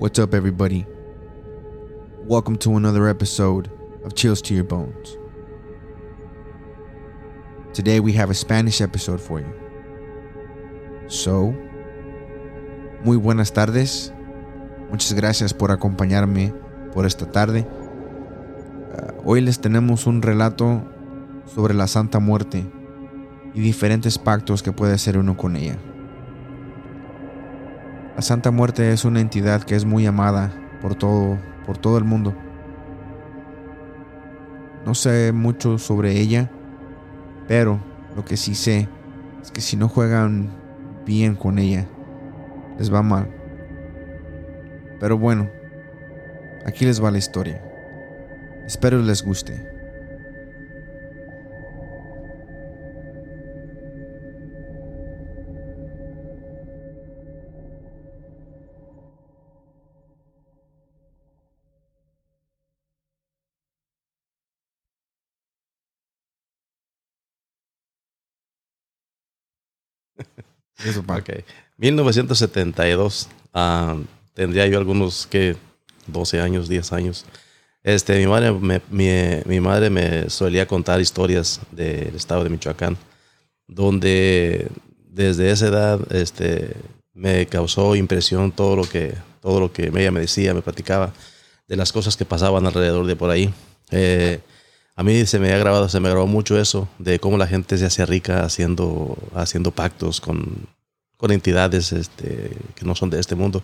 What's up, everybody? Welcome to another episode of Chills to Your Bones. Today we have a Spanish episode for you. So, muy buenas tardes. Muchas gracias por acompañarme por esta tarde. Uh, hoy les tenemos un relato sobre la Santa Muerte y diferentes pactos que puede hacer uno con ella. La Santa Muerte es una entidad que es muy amada por todo, por todo el mundo. No sé mucho sobre ella, pero lo que sí sé es que si no juegan bien con ella, les va mal. Pero bueno, aquí les va la historia. Espero les guste. Eso, ok. 1972. ah, tendría yo algunos que 12 años, 10 años. Este, mi madre me, mi, mi madre me solía contar historias del estado de Michoacán, donde desde esa edad este, me causó impresión todo lo que todo lo que ella me decía, me platicaba de las cosas que pasaban alrededor de por ahí. Eh, a mí se me ha grabado, se me grabó mucho eso de cómo la gente se hacía rica haciendo, haciendo pactos con, con entidades este, que no son de este mundo.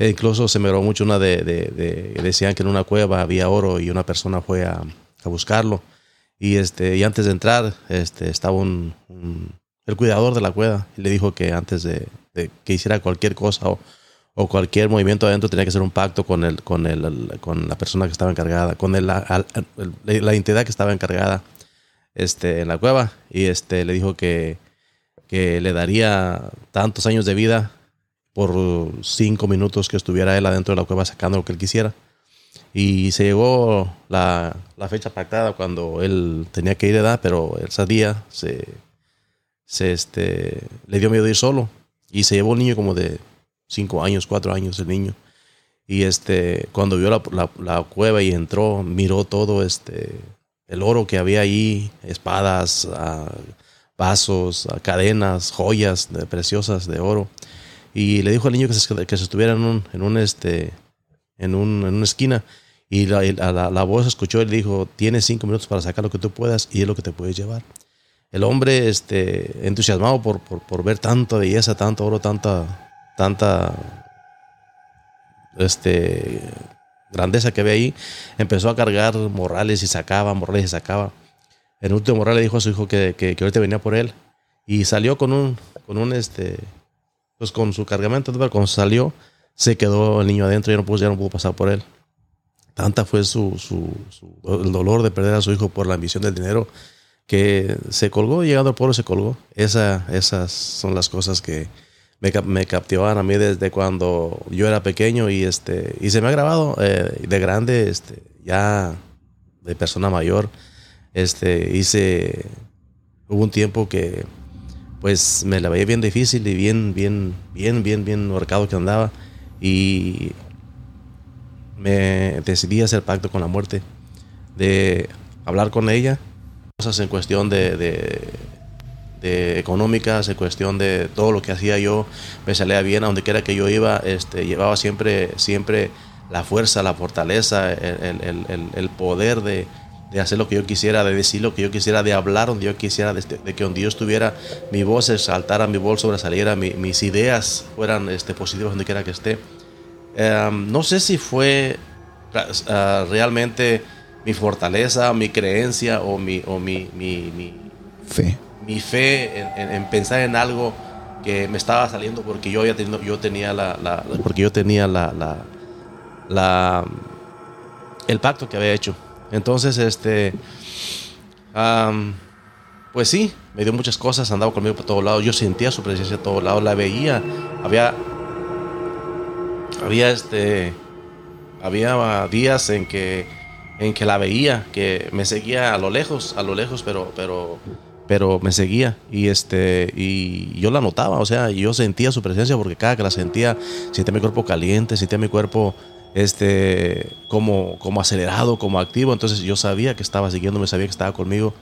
E incluso se me grabó mucho una de, de, de, decían que en una cueva había oro y una persona fue a, a buscarlo y este y antes de entrar este estaba un, el cuidador de la cueva y le dijo que antes de, de que hiciera cualquier cosa o, o, cualquier movimiento adentro tenía que hacer un pacto con el con el con la persona que estaba encargada con la, la entidad que estaba encargada este en la cueva y este le dijo que que le daría tantos años de vida por cinco minutos que estuviera él adentro de la cueva sacando lo que él quisiera. Y se llegó la, la fecha pactada cuando él tenía que ir de edad, pero ese día se, se este, le dio miedo de ir solo. Y se llevó un niño como de cinco años, cuatro años el niño. Y este, cuando vio la, la, cueva y entró, miró todo este, el oro que había ahí, espadas, uh, vasos, cadenas, joyas de, preciosas de oro. Y le dijo al niño que se, que se estuviera en un, en un este, en, un, en una esquina. Y la, la, la, voz escuchó y le dijo, tienes cinco minutos para sacar lo que tú puedas y es lo que te puedes llevar. El hombre, este, entusiasmado por, por, por ver tanta belleza, tanto oro, tanta, tanta, este, grandeza que ve ahí, empezó a cargar morrales y sacaba, morrales y sacaba. El último morral le dijo a su hijo que, que, que ahorita venía por él y salió con un, con un, este, pues con su cargamento, pero cuando salió, se quedó el niño adentro y no pudo, ya no pudo pasar por él. Tanta fue su, su, su, el dolor de perder a su hijo por la ambición del dinero que se colgó, llegando al pueblo se colgó. Esa, esas son las cosas que me, me captivaban a mí desde cuando yo era pequeño y, este, y se me ha grabado eh, de grande, este, ya de persona mayor. Este, hice, hubo un tiempo que pues me la veía bien difícil y bien, bien, bien, bien, bien horcado que andaba. Y me decidí hacer pacto con la muerte, de hablar con ella, cosas en cuestión de, de, de, económicas, en cuestión de todo lo que hacía yo, me salía bien a donde quiera que yo iba, este, llevaba siempre, siempre la fuerza, la fortaleza, el, el, el, el poder de, de hacer lo que yo quisiera, de decir lo que yo quisiera, de hablar donde yo quisiera, de, de que donde yo estuviera, mi voz saltara, mi voz sobresaliera, mi, mis ideas fueran este, positivas donde quiera que esté. Um, no sé si fue uh, realmente mi fortaleza, mi creencia o mi, o mi, mi, mi fe, mi fe en, en, en, pensar en algo que me estaba saliendo porque yo, ya tenido, yo tenía la, la, porque yo tenía la, el pacto que había hecho. Entonces, este, pues sí, me dio muchas cosas, andaba conmigo por todos lados, yo sentía su presencia a todos lados, la veía, había, había este, había días en que, en que la veía, que me seguía a lo lejos, a lo lejos, pero, pero me seguía y este y yo la notaba, o sea, yo sentía su presencia porque cada que la sentía sentía mi cuerpo caliente, sentía mi cuerpo este como como acelerado, como activo, entonces yo sabía que estaba siguiéndome, sabía que estaba conmigo.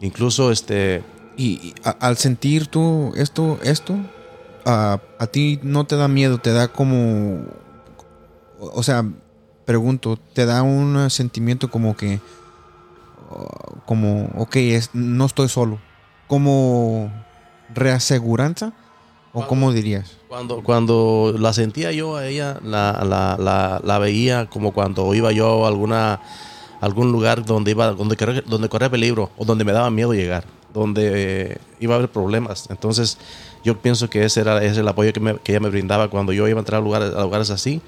Incluso este y, al sentir tú esto esto a, a ti no te da miedo, te da como o sea, pregunto, te da un sentimiento como que como, ok, es, no estoy solo. ¿Como reaseguranza? ¿O cómo dirías? Cuando, cuando la sentía yo a ella, la, la, la, veía como cuando iba yo a alguna, algún lugar donde iba, donde, donde corría peligro o donde me daba miedo llegar, donde iba a haber problemas. Entonces, yo pienso que ese era, ese era el apoyo que, me, que, ella me brindaba cuando yo iba a entrar a lugares, a lugares así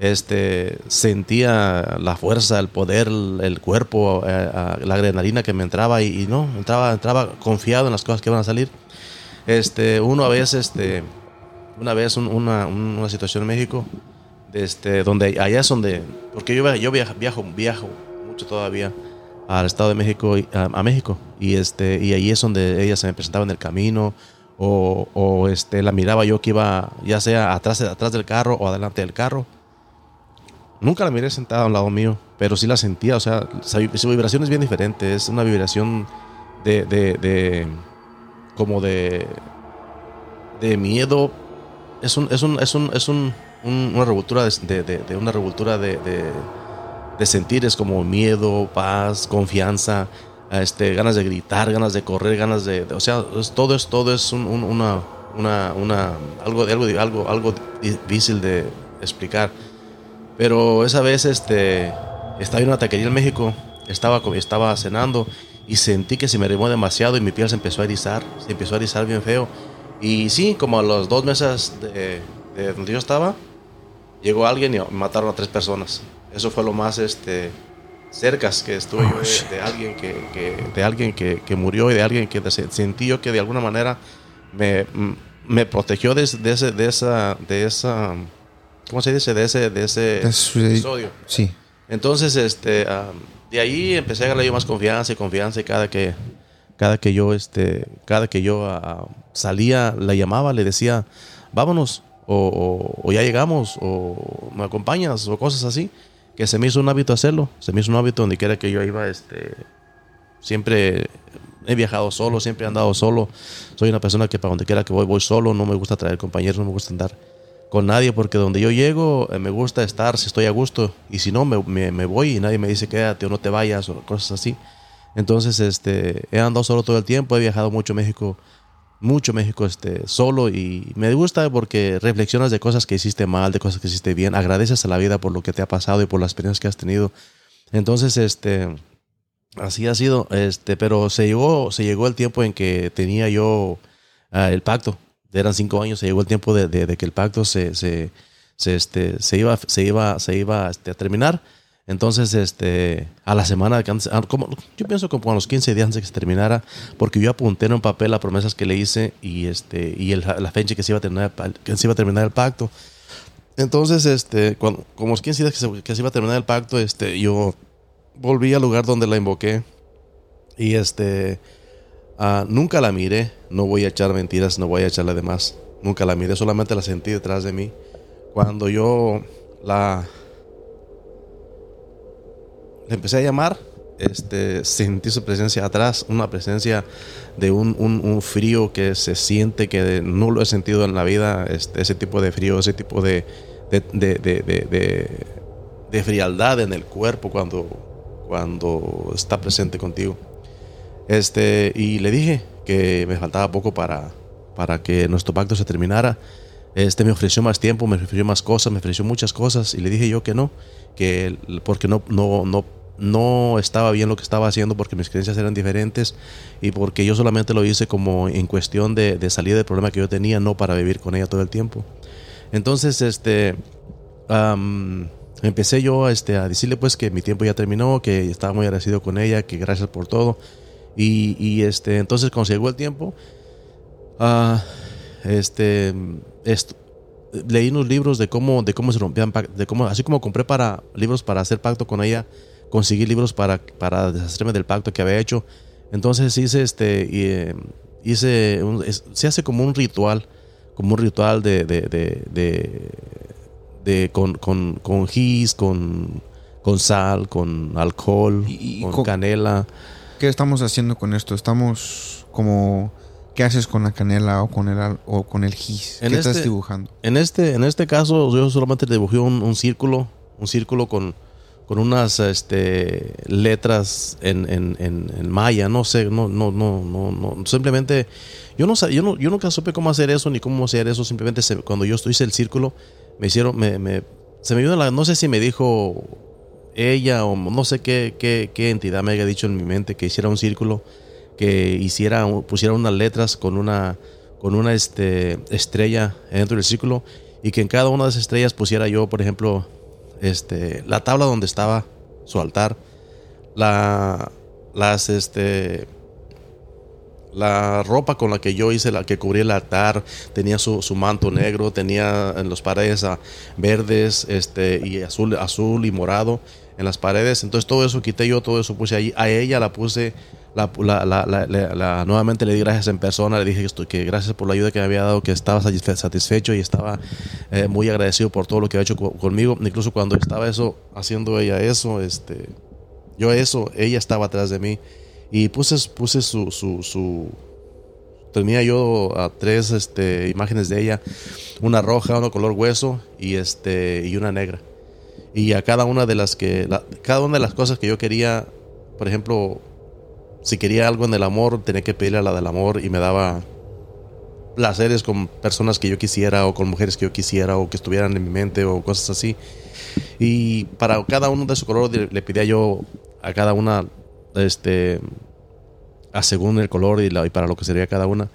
este, sentía la fuerza, el poder, el cuerpo, eh, la adrenalina que me entraba y, no, entraba, entraba confiado en las cosas que iban a salir. Este, uno a veces, este, una vez una, una, situación en México, este, donde allá es donde, porque yo, yo viajo, viajo, viajo mucho todavía al Estado de México, a, México, y, este, y ahí es donde ella se me presentaba en el camino, o, o este, la miraba yo que iba ya sea atrás, atrás del carro o adelante del carro Nunca la miré sentada a un lado mío, pero sí la sentía, o sea, su vibración es bien diferente, es una vibración de, de, de como de, de miedo, es un, es un, es un, es un, una revoltura de, de, una revoltura de, de, sentires como miedo, paz, confianza, este, ganas de gritar, ganas de correr, ganas de, o sea, todo es, todo es una, una, una, algo, algo, algo, algo difícil de explicar. Pero esa vez este, estaba en una taquería en México, estaba, estaba cenando y sentí que se me arrimó demasiado y mi piel se empezó a erizar, se empezó a erizar bien feo. Y sí, como a los dos meses de, donde yo estaba, llegó alguien y mataron a tres personas. Eso fue lo más este, cercas que estuve yo de, alguien, que, de alguien que, que, murió y de alguien que sentí yo que de alguna manera me, me protegió de, de, ese, de esa... De esa ¿cómo se dice? De ese, de ese episodio. Sí. Entonces, este, de ahí empecé a ganar yo más confianza y confianza y cada que, cada que yo, este, cada que yo ah, salía, la llamaba, le decía, vámonos, o, ya llegamos, o me acompañas, o cosas así, que se me hizo un hábito hacerlo, se me hizo un hábito donde quiera que yo iba, este, siempre he viajado solo, siempre he andado solo, soy una persona que para donde quiera que voy, voy solo, no me gusta traer compañeros, no me gusta andar con nadie porque donde yo llego eh, me gusta estar si estoy a gusto y si no me, me, voy y nadie me dice quédate o no te vayas o cosas así. Entonces este, he andado solo todo el tiempo, he viajado mucho a México, mucho México este, solo y me gusta porque reflexionas de cosas que hiciste mal, de cosas que hiciste bien, agradeces a la vida por lo que te ha pasado y por las experiencias que has tenido. Entonces este, así ha sido, este, pero se llegó, se llegó el tiempo en que tenía yo ah, el pacto eran cinco años, se llegó el tiempo de, que el pacto se, se, este, se iba, se iba, se iba este, a terminar. Entonces, este, a la semana, ah, como, yo pienso como a los 15 días antes de que se terminara, porque yo apunté en un papel las promesas que le hice y, este, y la fecha que se, iba a terminar, que se iba a terminar el pacto. Entonces, este, cuando, como los 15 días que se, que se, iba a terminar el pacto, este, yo volví al lugar donde la invoqué y este, Ah, nunca la miré, no voy a echar mentiras, no voy a echarle de más. Nunca la miré, solamente la sentí detrás de mí. Cuando yo la, empecé a llamar, este, sentí su presencia atrás, una presencia de un, un, frío que se siente que no lo he sentido en la vida, este, ese tipo de frío, ese tipo de, de, de, de, frialdad en el cuerpo cuando, cuando está presente contigo. Este, y le dije que me faltaba poco para, para que nuestro pacto se terminara. Este me ofreció más tiempo, me ofreció más cosas, me ofreció muchas cosas y le dije yo que no, que porque no, no, no, no estaba bien lo que estaba haciendo porque mis creencias eran diferentes y porque yo solamente lo hice como en cuestión de, de del problema que yo tenía, no para vivir con ella todo el tiempo. Entonces, este, empecé yo este, a decirle pues que mi tiempo ya terminó, que estaba muy agradecido con ella, que gracias por todo y, este, entonces cuando llegó el tiempo, uh, este, esto, leí unos libros de cómo, de cómo se rompían, de cómo, así como compré para libros para hacer pacto con ella, conseguí libros para, para deshacerme del pacto que había hecho. Entonces hice este, y, eh, hice, se hace como un ritual, como un ritual de, de, de, de, con, con, con gis, con, con sal, con alcohol, y, con, canela. ¿Qué estamos haciendo con esto? Estamos como ¿Qué haces con la canela o con el, o con el gis? ¿Qué estás este, dibujando? En este, en este caso, yo solamente dibujé un, círculo, un círculo con, con unas este, letras en, en, en, maya, no sé, no, no, no, no, no. simplemente, yo no, yo no, yo nunca supe cómo hacer eso ni cómo hacer eso, simplemente cuando yo hice el círculo, me hicieron, me, me, se me vino la, no sé si me dijo ella o no sé qué, qué, entidad me haya dicho en mi mente que hiciera un círculo que hiciera, pusiera unas letras con una, con una este, estrella dentro del círculo y que en cada una de esas estrellas pusiera yo, por ejemplo, este, la tabla donde estaba su altar, la, las, este, la ropa con la que yo hice, la que cubría el altar, tenía su, manto negro, tenía en las paredes verdes este, y azul, azul y morado en las paredes. Entonces todo eso quité yo, todo eso puse ahí. A ella la puse la, la, nuevamente le di gracias en persona, le dije que, gracias por la ayuda que me había dado, que estaba satisfecho y estaba eh, muy agradecido por todo lo que ha hecho conmigo. Incluso cuando estaba eso, haciendo ella eso, este, yo eso, ella estaba atrás de mí y puse, puse su, su, su tenía yo a tres este, imágenes de ella, una roja, una color hueso y, este, y una negra. Y a cada una de las que, cada una de las cosas que yo quería, por ejemplo, si quería algo en el amor, tenía que pedirle a la del amor y me daba placeres con personas que yo quisiera o con mujeres que yo quisiera o que estuvieran en mi mente o cosas así. Y para cada uno de su color le pedía yo a cada una, este, a según el color y, para lo que sería cada una.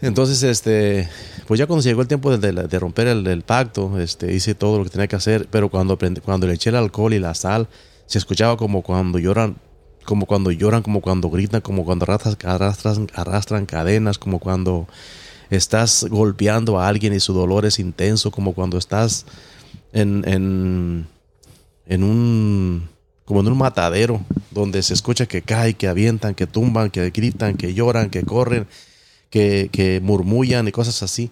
Entonces, este, pues ya cuando llegó el tiempo de, romper el, pacto, este, hice todo lo que tenía que hacer, pero cuando, cuando le eché el alcohol y la sal, se escuchaba como cuando lloran como cuando lloran, como cuando gritan, como cuando arrastran, arrastran, cadenas, como cuando estás golpeando a alguien y su dolor es intenso, como cuando estás en, en, en un como en un matadero donde se escucha que cae, que avientan, que tumban, que gritan, que lloran, que corren, que, murmullan y cosas así.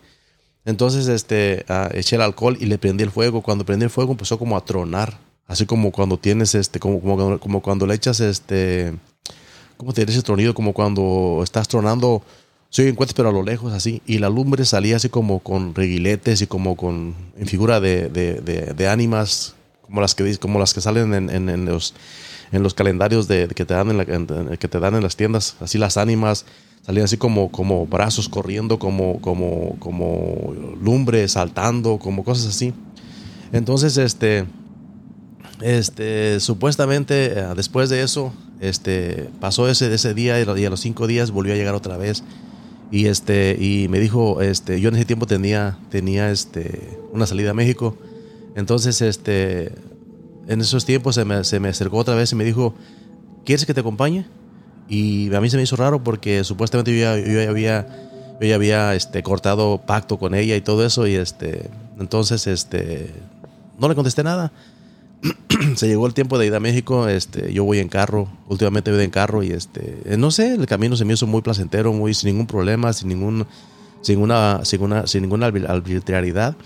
Entonces este, ah, eché el alcohol y le prendí el fuego. Cuando prendí el fuego empezó como a tronar Así como cuando tienes este, como, cuando le echas este, ¿cómo te ese tronido? Como cuando estás tronando, se oyen pero a lo lejos así. Y la lumbre salía así como con reguiletes y como con, en figura de, ánimas, como las que, como las que salen en, en, los, en los calendarios de, que, te dan en que te dan en las tiendas. Así las ánimas salían así como, como brazos corriendo, como, como, como lumbre saltando, como cosas así. Entonces, este este, supuestamente eh, después de eso, este, pasó ese, ese día y a los cinco días volvió a llegar otra vez. Y, este, y me dijo, este, yo en ese tiempo tenía, tenía este, una salida a México. Entonces, este, en esos tiempos se me, se me acercó otra vez y me dijo, ¿quieres que te acompañe? Y a mí se me hizo raro porque supuestamente yo ya, yo ya había, yo ya había este, cortado pacto con ella y todo eso. Y este, entonces este, no le contesté nada. se llegó el tiempo de ir a México, este, yo voy en carro, últimamente voy en carro y este, no sé, el camino se me hizo muy placentero, muy sin ningún problema, sin ningún, sin una, sin una, sin ninguna arbitrariedad.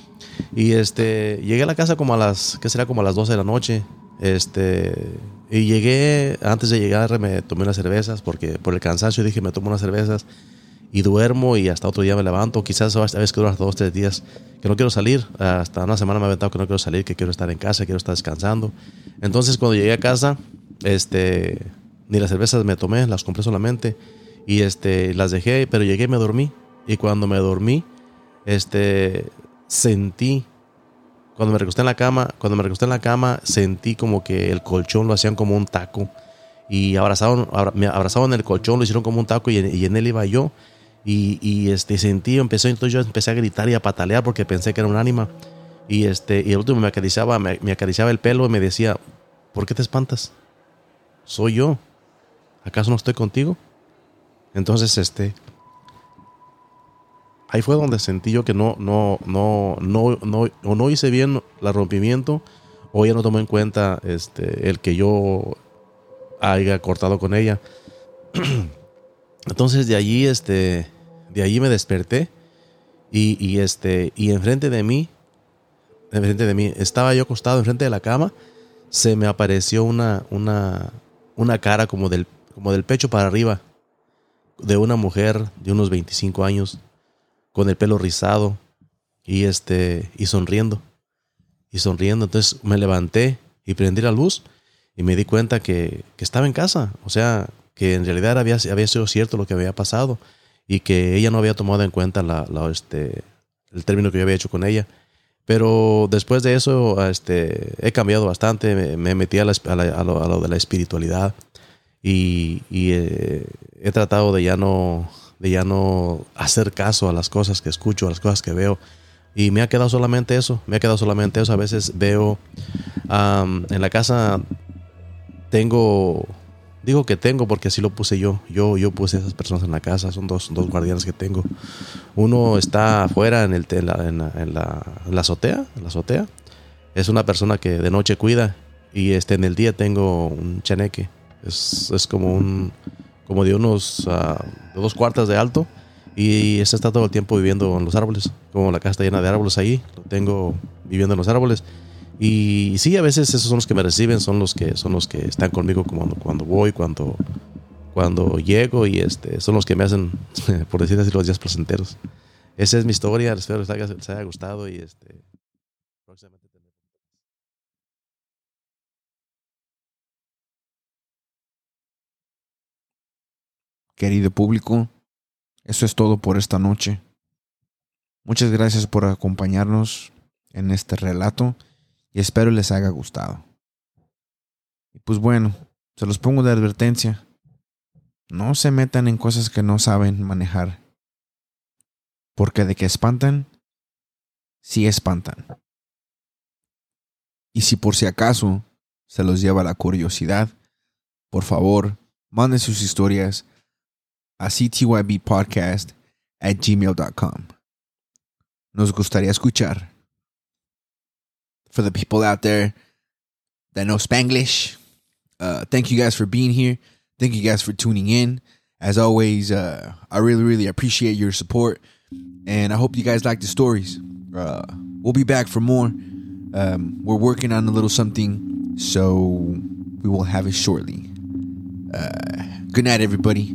Y este, llegué a la casa como a las, ¿qué será? Como a las 12 de la noche. Este, y llegué, antes de llegar me tomé unas cervezas porque por el cansancio dije me tomo unas cervezas y duermo y hasta otro día me levanto. Quizás a veces que dura dos, tres días que no quiero salir. Hasta una semana me he aventado que no quiero salir, que quiero estar en casa, quiero estar descansando. Entonces cuando llegué a casa, este, ni las cervezas me tomé, las compré solamente y este, las dejé, pero llegué y me dormí. Y cuando me dormí, este, sentí, cuando me recosté en la cama, cuando me recosté en la cama, sentí como que el colchón lo hacían como un taco. Y abrazaban, me abrazaban el colchón, lo hicieron como un taco y en él iba yo. Y, y, este, sentí, empezó, entonces yo empecé a gritar y a patalear porque pensé que era un ánima. Y, este, y el último me acariciaba, me, acariciaba el pelo y me decía, ¿por qué te espantas? Soy yo. ¿Acaso no estoy contigo? Entonces, este, ahí fue donde sentí yo que no, no, no, no, no, o no hice bien el rompimiento, o ya no tomé en cuenta este, el que yo haya cortado con ella. Entonces de allí, este, de allí me desperté y, y, este, y enfrente de mí, enfrente de mí, estaba yo acostado enfrente de la cama, se me apareció una, una, una cara como del, como del pecho para arriba de una mujer de unos 25 años con el pelo rizado y este y sonriendo y sonriendo entonces me levanté y prendí la luz y me di cuenta que, que estaba en casa o sea que en realidad había, había sido cierto lo que había pasado y que ella no había tomado en cuenta la, este, el término que yo había hecho con ella. Pero después de eso este, he cambiado bastante, me, metí a, a, lo, de la espiritualidad y, eh, he tratado de ya, no, de ya no hacer caso a las cosas que escucho, a las cosas que veo. Y me ha quedado solamente eso, me ha quedado solamente eso. A veces veo en la casa, tengo Digo que tengo porque así lo puse yo. Yo, yo puse a esas personas en la casa. Son dos, dos guardianes que tengo. Uno está afuera en, el, en, la, en, la, en, la, azotea. En la azotea. Es una persona que de noche cuida. Y este, en el día tengo un chaneque. Es, es como un como de unos uh, dos cuartas de alto. Y ese está todo el tiempo viviendo en los árboles. Como la casa está llena de árboles ahí. Lo tengo viviendo en los árboles. Y sí, a veces esos son los que me reciben, son los que son los que están conmigo cuando, cuando voy, cuando, cuando llego y este, son los que me hacen, por decir así, los días placenteros. Esa es mi historia, espero que les haya, gustado y este, próximamente Querido público, eso es todo por esta noche. Muchas gracias por acompañarnos en este relato y espero les haya gustado. Y pues bueno, se los pongo de advertencia. No se metan en cosas que no saben manejar. Porque de que espantan, sí espantan. Y si por si acaso se los lleva la curiosidad, por favor, manden sus historias a ctybpodcast at gmail.com. Nos gustaría escuchar for the people out there that know Spanglish. Uh, thank you guys for being here. Thank you guys for tuning in. As always, uh, I really, really appreciate your support. And I hope you guys like the stories. Uh, we'll be back for more. Um, we're working on a little something, so we will have it shortly. Uh, good night, everybody.